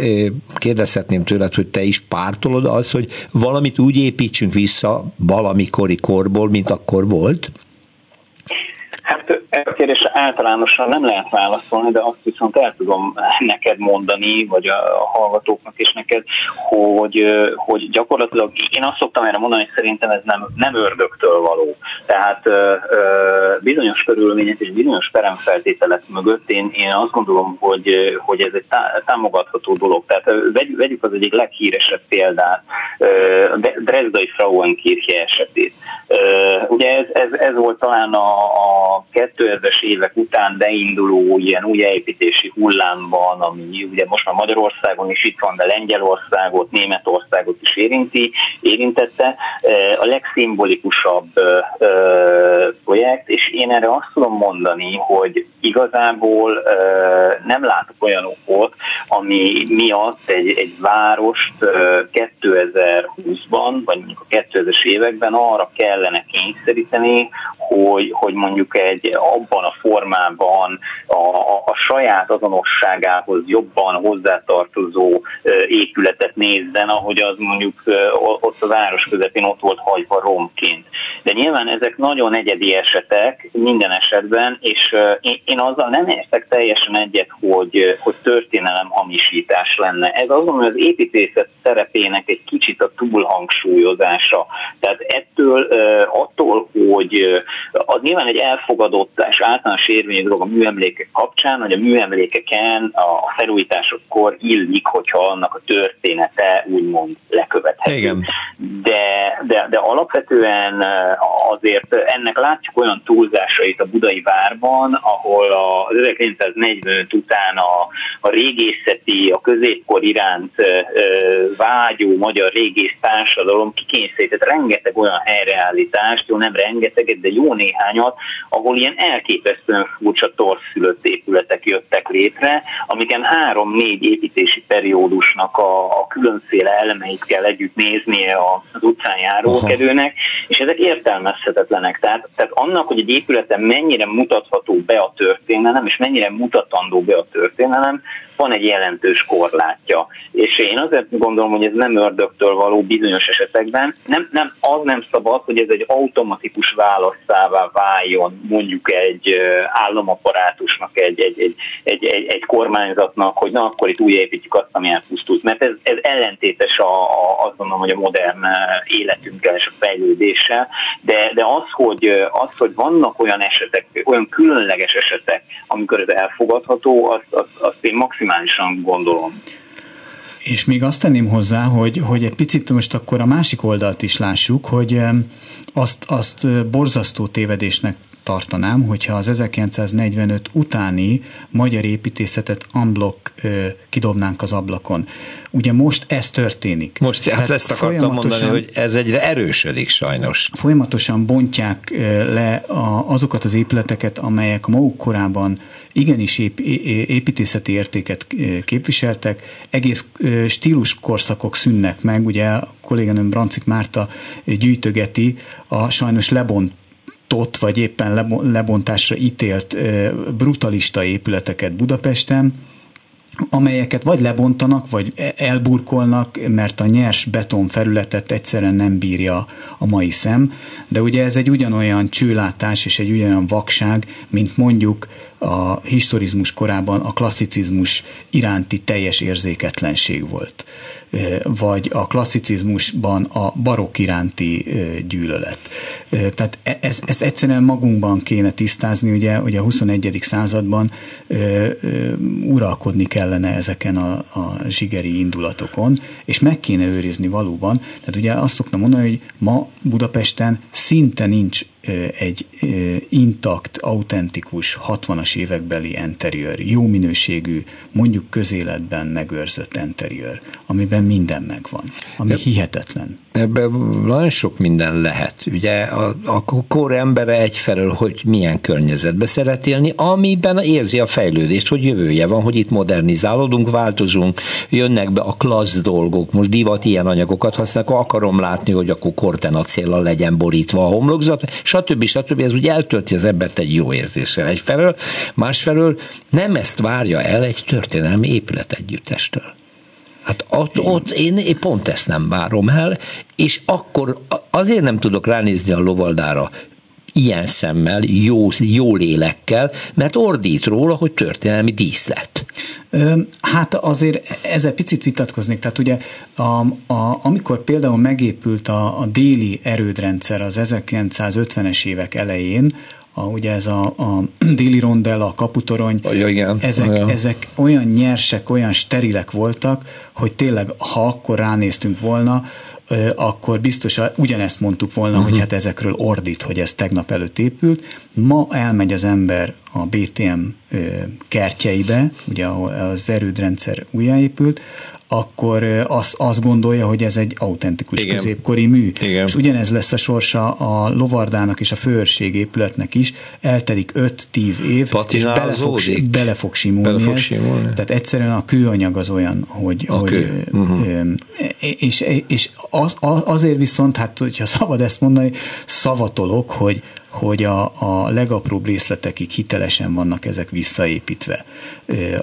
kérdezhetném tőled, hogy te is pártolod az, hogy valamit úgy építsünk vissza valamikori korból, mint akkor volt? Hát ez a kérdés általánosan nem lehet válaszolni, de azt viszont el tudom neked mondani, vagy a hallgatóknak és neked, hogy, hogy gyakorlatilag én azt szoktam erre mondani, hogy szerintem ez nem, nem ördögtől való. Tehát bizonyos körülmények és bizonyos peremfeltételek mögött én, én azt gondolom, hogy, hogy ez egy támogatható dolog. Tehát vegyük az egyik leghíresebb példát, Dresdai Frauenkirche esetét. Ugye ez, ez, ez volt talán a, a 2000-es évek után beinduló ilyen új építési hullámban, ami ugye most már Magyarországon is itt van, de Lengyelországot, Németországot is érinti, érintette. A legszimbolikusabb projekt, és én erre azt tudom mondani, hogy igazából nem látok olyan okot, ami miatt egy, egy várost 2020-ban, vagy mondjuk a 2000-es években arra kellene kényszeríteni, hogy, hogy mondjuk egy abban a formában a, a, a saját azonosságához jobban hozzátartozó épületet nézzen, ahogy az mondjuk ott a város közepén ott volt hagyva romként. De nyilván ezek nagyon egyedi esetek minden esetben, és én, én azzal nem értek teljesen egyet, hogy, hogy történelem hamisítás lenne. Ez azon, hogy az építészet szerepének egy kicsit a túlhangsúlyozása. Tehát ettől, attól, hogy az nyilván egy elfogadott és általános érvényű dolog a műemlékek kapcsán, hogy a műemlékeken a felújításokkor illik, hogyha annak a története úgymond lekövethető. Igen. De, de, de alapvetően azért ennek látjuk olyan túlzásait a budai várban, ahol az 1945 után a, a régészeti, a középkor iránt vágyó magyar régész társadalom kikényszerített rengeteg olyan helyreállítást, jó nem rengeteget, de jó néhányat, ahol ilyen elképesztően furcsa torszülött épületek jöttek létre, amiken három-négy építési periódusnak a, a különféle elemeit kell együtt néznie az utcán járókedőnek, és ezek értelmezhetetlenek. Tehát, tehát annak, hogy egy épületen mennyire mutatható be a történelem, és mennyire mutatandó be a történelem, van egy jelentős korlátja. És én azért gondolom, hogy ez nem ördögtől való bizonyos esetekben. Nem, nem, az nem szabad, hogy ez egy automatikus választává váljon mondjuk egy államaparátusnak, egy, egy, egy, egy, egy, egy kormányzatnak, hogy na akkor itt újjáépítjük azt, ami elpusztult. Mert ez, ez ellentétes a, a, azt gondolom, hogy a modern életünkkel és a fejlődéssel, de, de az, hogy, az, hogy vannak olyan esetek, olyan különleges esetek, amikor ez elfogadható, azt, azt, azt én maximálisan maximálisan gondolom. És még azt tenném hozzá, hogy, hogy egy picit most akkor a másik oldalt is lássuk, hogy azt, azt borzasztó tévedésnek tartanám, hogyha az 1945 utáni magyar építészetet unblock kidobnánk az ablakon. Ugye most ez történik. Most hát ezt akartam mondani, hogy ez egyre erősödik sajnos. Folyamatosan bontják le a, azokat az épületeket, amelyek maguk korában igenis ép, építészeti értéket képviseltek, egész stíluskorszakok szűnnek meg, ugye a kolléganőm Brancik Márta gyűjtögeti a sajnos lebont tot, vagy éppen lebontásra ítélt brutalista épületeket Budapesten, amelyeket vagy lebontanak, vagy e-, elburkolnak, mert a nyers beton felületet egyszerűen nem bírja a mai szem, de ugye ez egy ugyanolyan csőlátás és egy ugyanolyan vakság, mint mondjuk a historizmus korában a klasszicizmus iránti teljes érzéketlenség volt, vagy a klasszicizmusban a barokk iránti gyűlölet. Tehát e-, ez, ezt egyszerűen magunkban kéne tisztázni, ugye, hogy a 21. században uralkodni kellene ezeken a, a zsigeri indulatokon, és meg kéne őrizni valóban. Tehát ugye azt szoktam mondani, hogy ma Budapesten szinte nincs egy intakt, autentikus 60-as évekbeli interiőr, jó minőségű, mondjuk közéletben megőrzött interiőr, amiben minden megvan, ami hihetetlen. Ebben nagyon sok minden lehet. Ugye a, a kor embere egyfelől, hogy milyen környezetbe szeret élni, amiben érzi a fejlődést, hogy jövője van, hogy itt modernizálódunk, változunk, jönnek be a klassz dolgok, most divat ilyen anyagokat használok, akarom látni, hogy akkor kortenacéllal legyen borítva a homlokzat, stb. stb. Ez ugye eltölti az embert egy jó érzéssel egyfelől, másfelől nem ezt várja el egy történelmi épületegyüttestől. Hát ott, ott én, én pont ezt nem várom el, és akkor azért nem tudok ránézni a lovaldára ilyen szemmel, jó, jó lélekkel, mert ordít róla, hogy történelmi díszlet. Hát azért ezzel picit vitatkoznék. Tehát ugye a, a, amikor például megépült a, a déli erődrendszer az 1950-es évek elején, a, ugye ez a, a déli rondel, a kaputorony, ja, igen. Ezek, ja. ezek olyan nyersek, olyan sterilek voltak, hogy tényleg, ha akkor ránéztünk volna, akkor biztos ugyanezt mondtuk volna, uh-huh. hogy hát ezekről ordít, hogy ez tegnap előtt épült. Ma elmegy az ember a BTM kertjeibe, ugye az erődrendszer újjáépült, akkor azt, azt gondolja, hogy ez egy autentikus Igen. középkori mű. Igen. És ugyanez lesz a sorsa a lovardának és a főörség épületnek is, eltelik 5-10 év, és bele fog, bele fog simulni. Bele fog simulni. Tehát egyszerűen a kőanyag az olyan, hogy... A hogy kő. uh-huh. És, és az, azért viszont, hát hogyha szabad ezt mondani, szavatolok, hogy hogy a, a legapróbb részletekig hitelesen vannak ezek visszaépítve.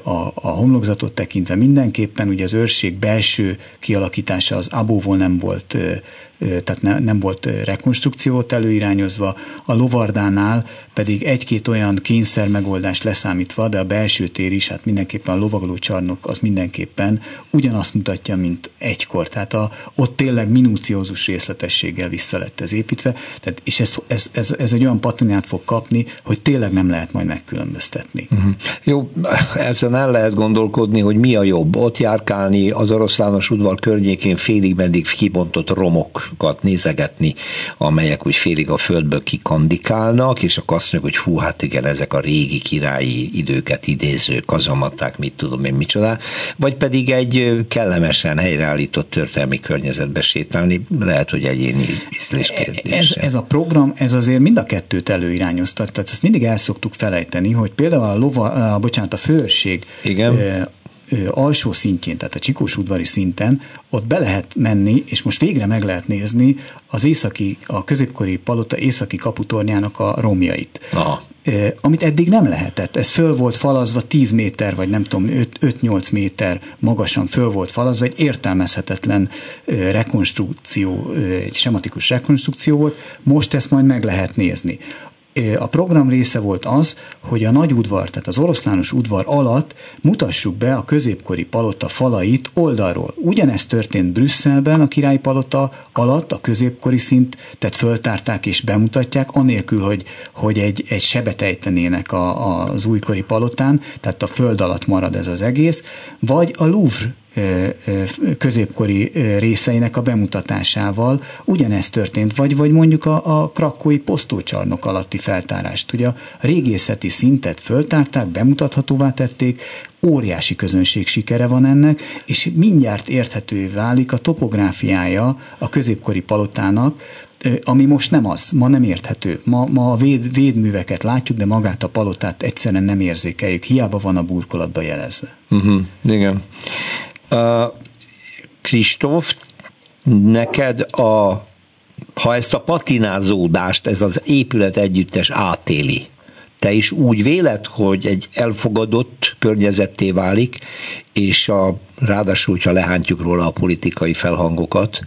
A, a homlokzatot tekintve mindenképpen ugye az őrség belső kialakítása az abóvól nem volt tehát ne, nem volt rekonstrukciót előirányozva, a lovardánál pedig egy-két olyan kényszer megoldást leszámítva, de a belső tér is, hát mindenképpen a lovagoló csarnok az mindenképpen ugyanazt mutatja, mint egykor. Tehát a, ott tényleg minúciózus részletességgel vissza lett ez építve, tehát, és ez, ez, ez, ez egy olyan patinát fog kapni, hogy tényleg nem lehet majd megkülönböztetni. Uh-huh. Jó, ezen el lehet gondolkodni, hogy mi a jobb, ott járkálni az oroszlános udvar környékén félig meddig kibontott romok másokat nézegetni, amelyek úgy félig a földből kikandikálnak, és akkor azt mondjuk, hogy hú, hát igen, ezek a régi királyi időket idéző kazamaták, mit tudom én, micsoda, vagy pedig egy kellemesen helyreállított történelmi környezetbe sétálni, lehet, hogy egyéni ízlés Ez, ez a program, ez azért mind a kettőt előirányozta, tehát ezt mindig el szoktuk felejteni, hogy például a, lova, a bocsánat, a főrség Igen alsó szintjén, tehát a Csikós udvari szinten, ott be lehet menni, és most végre meg lehet nézni az északi, a középkori palota északi kaputornyának a romjait. Aha. Amit eddig nem lehetett. Ez föl volt falazva 10 méter, vagy nem tudom, 5-8 méter magasan föl volt falazva, egy értelmezhetetlen rekonstrukció, egy sematikus rekonstrukció volt. Most ezt majd meg lehet nézni a program része volt az, hogy a nagy udvar, tehát az oroszlános udvar alatt mutassuk be a középkori palota falait oldalról. Ugyanezt történt Brüsszelben a királyi palota alatt, a középkori szint, tehát föltárták és bemutatják, anélkül, hogy, hogy egy, egy sebet ejtenének a, az újkori palotán, tehát a föld alatt marad ez az egész, vagy a Louvre középkori részeinek a bemutatásával ugyanezt történt, vagy, vagy mondjuk a, a krakói posztócsarnok alatti feltárást. Ugye a régészeti szintet föltárták, bemutathatóvá tették, óriási közönség sikere van ennek, és mindjárt érthetővé válik a topográfiája a középkori palotának, ami most nem az, ma nem érthető. Ma, ma a véd, védműveket látjuk, de magát a palotát egyszerűen nem érzékeljük, hiába van a burkolatba jelezve. Uh-huh, igen. Kristóf, neked a, ha ezt a patinázódást, ez az épület együttes átéli, te is úgy véled, hogy egy elfogadott környezetté válik, és a, ráadásul, hogyha lehántjuk róla a politikai felhangokat,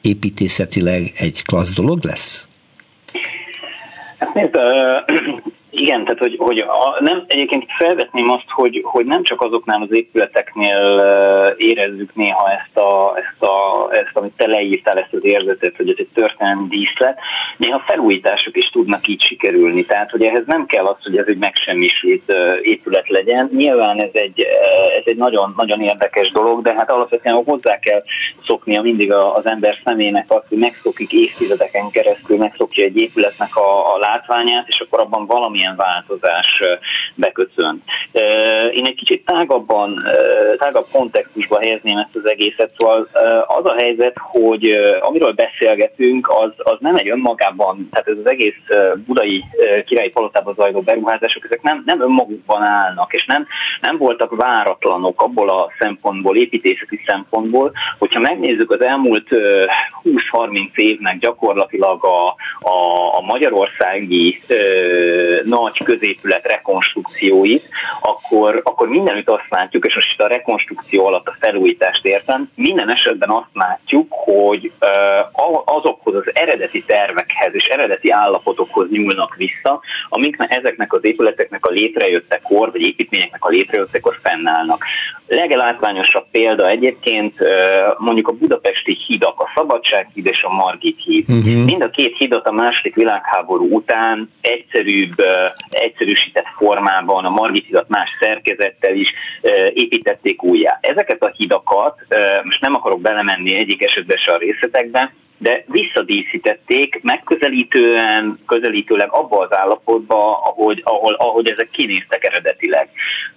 építészetileg egy klassz dolog lesz? Hát nézd, igen, tehát hogy, hogy a, nem, egyébként felvetném azt, hogy, hogy nem csak azoknál az épületeknél érezzük néha ezt, a, ezt, a, ezt amit te leírtál, ezt az érzetet, hogy ez egy történelmi díszlet, néha felújítások is tudnak így sikerülni. Tehát, hogy ehhez nem kell az, hogy ez egy megsemmisült épület legyen. Nyilván ez egy, ez egy nagyon, nagyon érdekes dolog, de hát alapvetően hozzá kell szoknia mindig az ember szemének azt, hogy megszokik évtizedeken keresztül, megszokja egy épületnek a, a látványát, és akkor abban valamilyen valamilyen változás beköszönt. Én egy kicsit tágabban, tágabb kontextusba helyezném ezt az egészet, szóval az a helyzet, hogy amiről beszélgetünk, az, az nem egy önmagában, tehát ez az egész budai királyi palotában zajló beruházások, ezek nem, nem önmagukban állnak, és nem, nem voltak váratlanok abból a szempontból, építészeti szempontból, hogyha megnézzük az elmúlt 20-30 évnek gyakorlatilag a, a, a magyarországi nagy középület rekonstrukcióit, akkor, akkor mindenütt azt látjuk, és most itt a rekonstrukció alatt a felújítást értem, minden esetben azt látjuk, hogy azokhoz az eredeti tervekhez és eredeti állapotokhoz nyúlnak vissza, amik ezeknek az épületeknek a létrejöttekor, vagy építményeknek a létrejöttekor fennállnak. Legelátványosabb példa egyébként mondjuk a budapesti hidak, a Szabadsághíd és a Margit híd. Uh-huh. Mind a két hidat a második világháború után egyszerűbb, egyszerűsített formában, a Margit más szerkezettel is építették újjá. Ezeket a hidakat, most nem akarok belemenni egyik esetben se a részletekben, de visszadíszítették megközelítően, közelítőleg abba az állapotba, ahogy, ahol, ahogy ezek kinéztek eredetileg.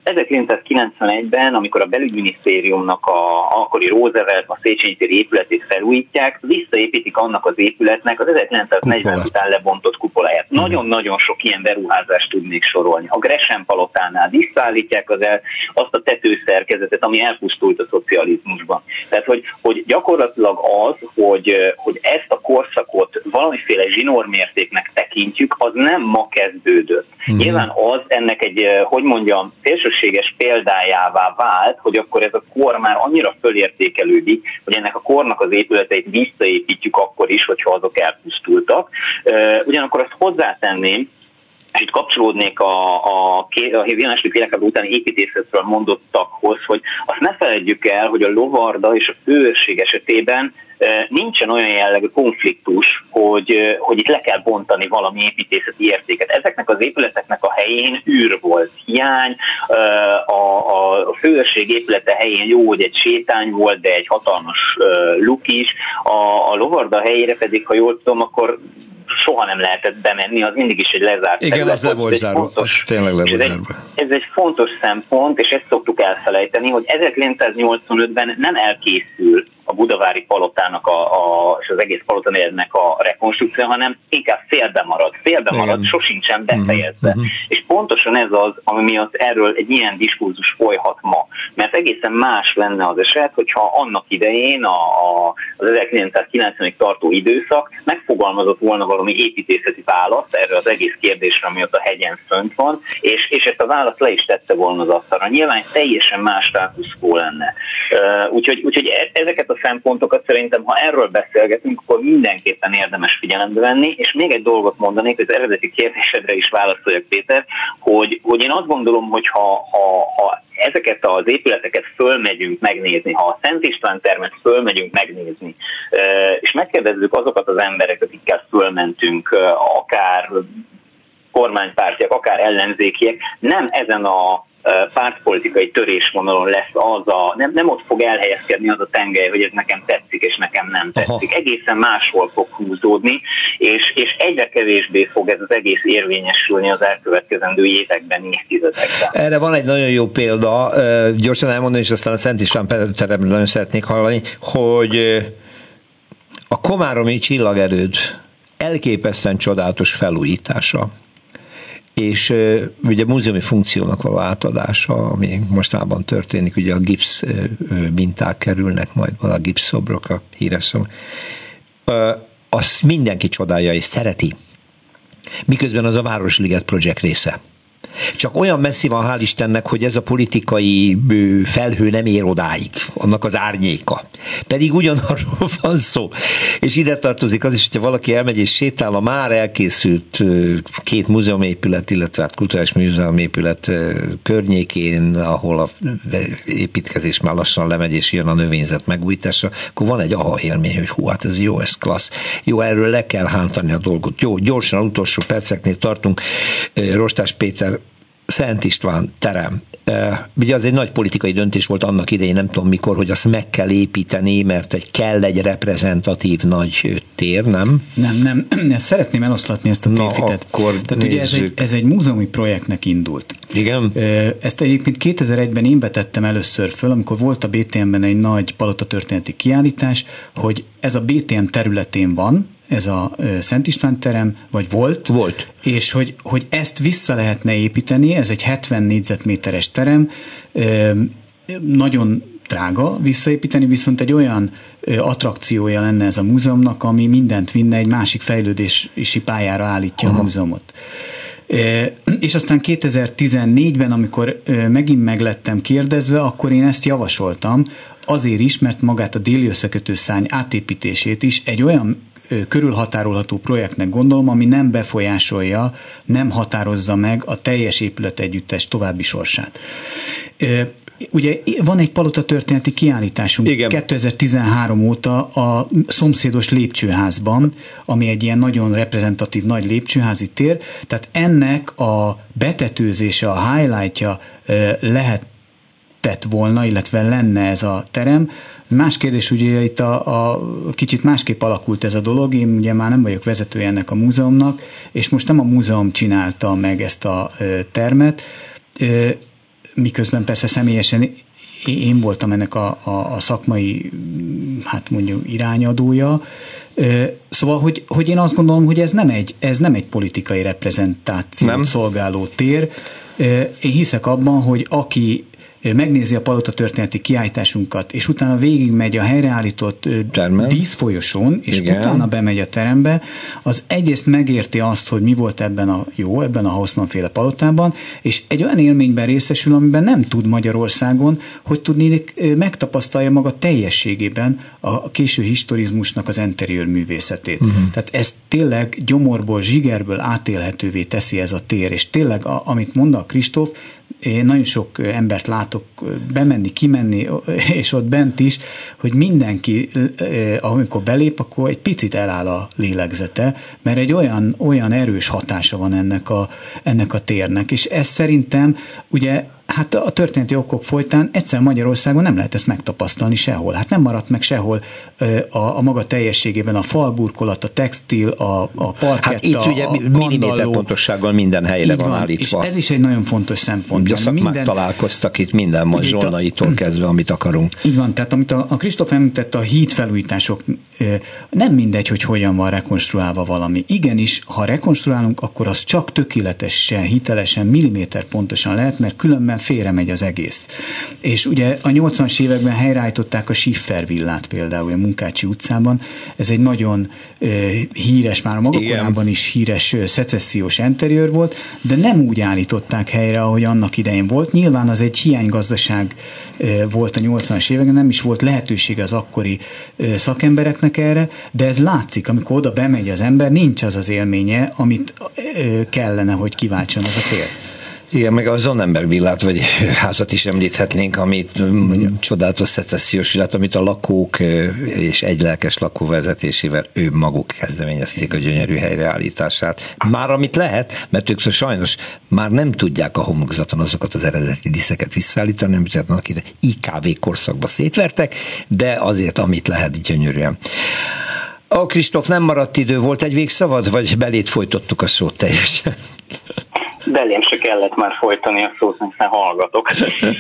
1991-ben, amikor a belügyminisztériumnak a akkori Roosevelt, a Széchenyi téri épületét felújítják, visszaépítik annak az épületnek az 1940 után lebontott kupoláját. Mhm. Nagyon-nagyon sok ilyen beruházást tudnék sorolni. A Gresham palotánál visszaállítják az el, azt a tetőszerkezetet, ami elpusztult a szocializmusban. Tehát, hogy, hogy gyakorlatilag az, hogy, hogy hogy ezt a korszakot valamiféle zsinórmértéknek tekintjük, az nem ma kezdődött. Mm. Nyilván az ennek egy, hogy mondjam, szélsőséges példájává vált, hogy akkor ez a kor már annyira fölértékelődik, hogy ennek a kornak az épületeit visszaépítjük akkor is, hogyha azok elpusztultak. Ugyanakkor azt hozzátenném, itt kapcsolódnék a, a, a második világháború utáni építészetről mondottakhoz, hogy azt ne felejtjük el, hogy a lovarda és a főőrség esetében nincsen olyan jellegű konfliktus, hogy, hogy itt le kell bontani valami építészeti értéket. Ezeknek az épületeknek a helyén űr volt, hiány, a, a főösség épülete helyén jó, hogy egy sétány volt, de egy hatalmas luk is, a, a lovarda helyére pedig, ha jól tudom, akkor soha nem lehetett bemenni, az mindig is egy lezárt Igen, terület. ez le volt zárva, ez tényleg le volt ez zárva. Egy, ez egy fontos szempont, és ezt szoktuk elfelejteni, hogy 1985-ben nem elkészül a budavári palotának a, a, és az egész palotanérnek a rekonstrukció, hanem inkább félbe marad. Félbe Igen. marad, sosincsen mhm, befejezve. Uh-huh. És pontosan ez az, ami miatt erről egy ilyen diskurzus folyhat ma. Mert egészen más lenne az eset, hogyha annak idején a, a, az 1990-ig tartó időszak megfogalmazott volna valami építészeti választ erre az egész kérdésre, ami ott a hegyen fönt van, és, és ezt a választ le is tette volna az asztalra. Nyilván teljesen más státuszkó lenne. Úgyhogy, úgyhogy e, ezeket a szempontokat szerintem, ha erről beszélgetünk, akkor mindenképpen érdemes figyelembe venni, és még egy dolgot mondanék, az eredeti kérdésedre is válaszoljak, Péter, hogy, hogy én azt gondolom, hogy ha, ha, ha ezeket az épületeket fölmegyünk megnézni, ha a Szent István termet fölmegyünk megnézni, és megkérdezzük azokat az embereket, akikkel fölmentünk, akár kormánypártiak, akár ellenzékiek, nem ezen a pártpolitikai törésvonalon lesz az a, nem, nem ott fog elhelyezkedni az a tengely, hogy ez nekem tetszik, és nekem nem tetszik. Aha. Egészen máshol fog húzódni, és, és egyre kevésbé fog ez az egész érvényesülni az elkövetkezendő években, évtizedekben. Erre van egy nagyon jó példa, gyorsan elmondani, és aztán a Szent István teremről nagyon szeretnék hallani, hogy a Komáromi csillagerőd elképesztően csodálatos felújítása és ugye múzeumi funkciónak való átadása, ami mostában történik, ugye a gipsz minták kerülnek majd a gipszszobrok, a híres szó. Azt mindenki csodálja és szereti. Miközben az a Városliget projekt része. Csak olyan messzi van, hál' Istennek, hogy ez a politikai felhő nem ér odáig, annak az árnyéka. Pedig ugyanarról van szó. És ide tartozik az is, hogyha valaki elmegy és sétál a már elkészült két múzeumépület, illetve hát kulturális múzeumépület környékén, ahol a építkezés már lassan lemegy, és jön a növényzet megújítása, akkor van egy aha élmény, hogy hú, hát ez jó, ez klassz. Jó, erről le kell hántani a dolgot. Jó, gyorsan, utolsó perceknél tartunk. Rostás Péter Szent István terem. Ugye az egy nagy politikai döntés volt annak idején, nem tudom mikor, hogy azt meg kell építeni, mert egy kell egy reprezentatív nagy tér, nem? Nem, nem. Ezt szeretném eloszlatni ezt a tévhitet. akkor Tehát ugye ez egy, ez egy múzeumi projektnek indult. Igen. Ezt egyébként 2001-ben én betettem először föl, amikor volt a BTM-ben egy nagy palotatörténeti kiállítás, hogy ez a BTM területén van, ez a Szent István terem, vagy volt. Volt. És hogy, hogy ezt vissza lehetne építeni, ez egy 70 négyzetméteres terem, nagyon drága visszaépíteni, viszont egy olyan attrakciója lenne ez a múzeumnak, ami mindent vinne, egy másik fejlődési pályára állítja Aha. a múzeumot. És aztán 2014-ben, amikor megint meglettem kérdezve, akkor én ezt javasoltam, azért is, mert magát a déli összekötő szárny átépítését is egy olyan körülhatárolható projektnek gondolom, ami nem befolyásolja, nem határozza meg a teljes épület együttes további sorsát. Ugye van egy palota történeti kiállításunk Igen. 2013 óta a szomszédos lépcsőházban, ami egy ilyen nagyon reprezentatív nagy lépcsőházi tér, tehát ennek a betetőzése, a highlightja lehet tett volna, illetve lenne ez a terem. Más kérdés, ugye itt a, a kicsit másképp alakult ez a dolog, én ugye már nem vagyok vezetője ennek a múzeumnak, és most nem a múzeum csinálta meg ezt a termet, miközben persze személyesen én voltam ennek a, a, a szakmai, hát mondjuk irányadója, Szóval, hogy, hogy én azt gondolom, hogy ez nem egy, ez nem egy politikai reprezentációt nem. szolgáló tér. Én hiszek abban, hogy aki megnézi a palota történeti kiállításunkat, és utána végigmegy a helyreállított Termen. díszfolyosón, és Igen. utána bemegy a terembe, az egyrészt megérti azt, hogy mi volt ebben a jó, ebben a Hausmann féle palotában, és egy olyan élményben részesül, amiben nem tud Magyarországon, hogy tudni megtapasztalja maga teljességében a késő historizmusnak az interiőr művészetét. Uh-huh. Tehát ez tényleg gyomorból, zsigerből átélhetővé teszi ez a tér, és tényleg, a, amit mond a Kristóf, én nagyon sok embert látok bemenni, kimenni, és ott bent is, hogy mindenki, amikor belép, akkor egy picit eláll a lélegzete, mert egy olyan, olyan erős hatása van ennek a, ennek a térnek, és ez szerintem ugye hát a történeti okok folytán egyszer Magyarországon nem lehet ezt megtapasztalni sehol. Hát nem maradt meg sehol a, a maga teljességében a falburkolat, a textil, a, a parketta, Hát itt ugye milliméter pontossággal minden helyre van, van állítva. És ez is egy nagyon fontos szempont. A szakmák minden, találkoztak itt minden mazsolnaitól kezdve, amit akarunk. Így van, tehát amit a, a Kristóf említett, a hídfelújítások, nem mindegy, hogy hogyan van rekonstruálva valami. Igenis, ha rekonstruálunk, akkor az csak tökéletesen, hitelesen, milliméter pontosan lehet, mert különben félre megy az egész. És ugye a 80-as években helyreállították a Schiffer villát például a Munkácsi utcában. Ez egy nagyon híres, már a maga korában is híres szecessziós interiőr volt, de nem úgy állították helyre, ahogy annak idején volt. Nyilván az egy hiánygazdaság volt a 80-as években, nem is volt lehetősége az akkori uh, szakembereknek erre, de ez látszik, amikor oda bemegy az ember, nincs az az élménye, amit kellene, hogy kiváltson az a tér. Igen, meg a Zonenberg villát, vagy házat is említhetnénk, amit Mondja. csodálatos szecessziós villát, amit a lakók és egy lelkes lakó vezetésével ő maguk kezdeményezték a gyönyörű helyreállítását. Már amit lehet, mert ők sajnos már nem tudják a homokzaton azokat az eredeti diszeket visszaállítani, amit annak ide IKV korszakba szétvertek, de azért amit lehet gyönyörűen. A Kristóf, nem maradt idő, volt egy végszavad, vagy belét folytottuk a szót teljesen? Belém se kellett már folytani a szót, hiszen hallgatok.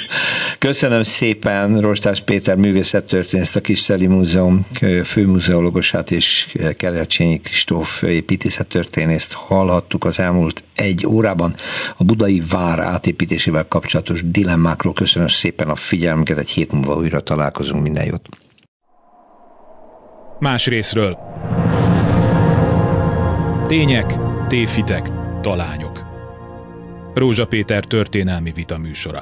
Köszönöm szépen Rostás Péter művészettörténészt, a Kisszeli Múzeum főmuzeologosát és Kerecsényi Kristóf építészettörténészt hallhattuk az elmúlt egy órában a budai vár átépítésével kapcsolatos dilemmákról. Köszönöm szépen a figyelmüket, egy hét múlva újra találkozunk, minden jót. Más részről. Tények, tévhitek, talányok. Rózsa Péter történelmi vita műsora.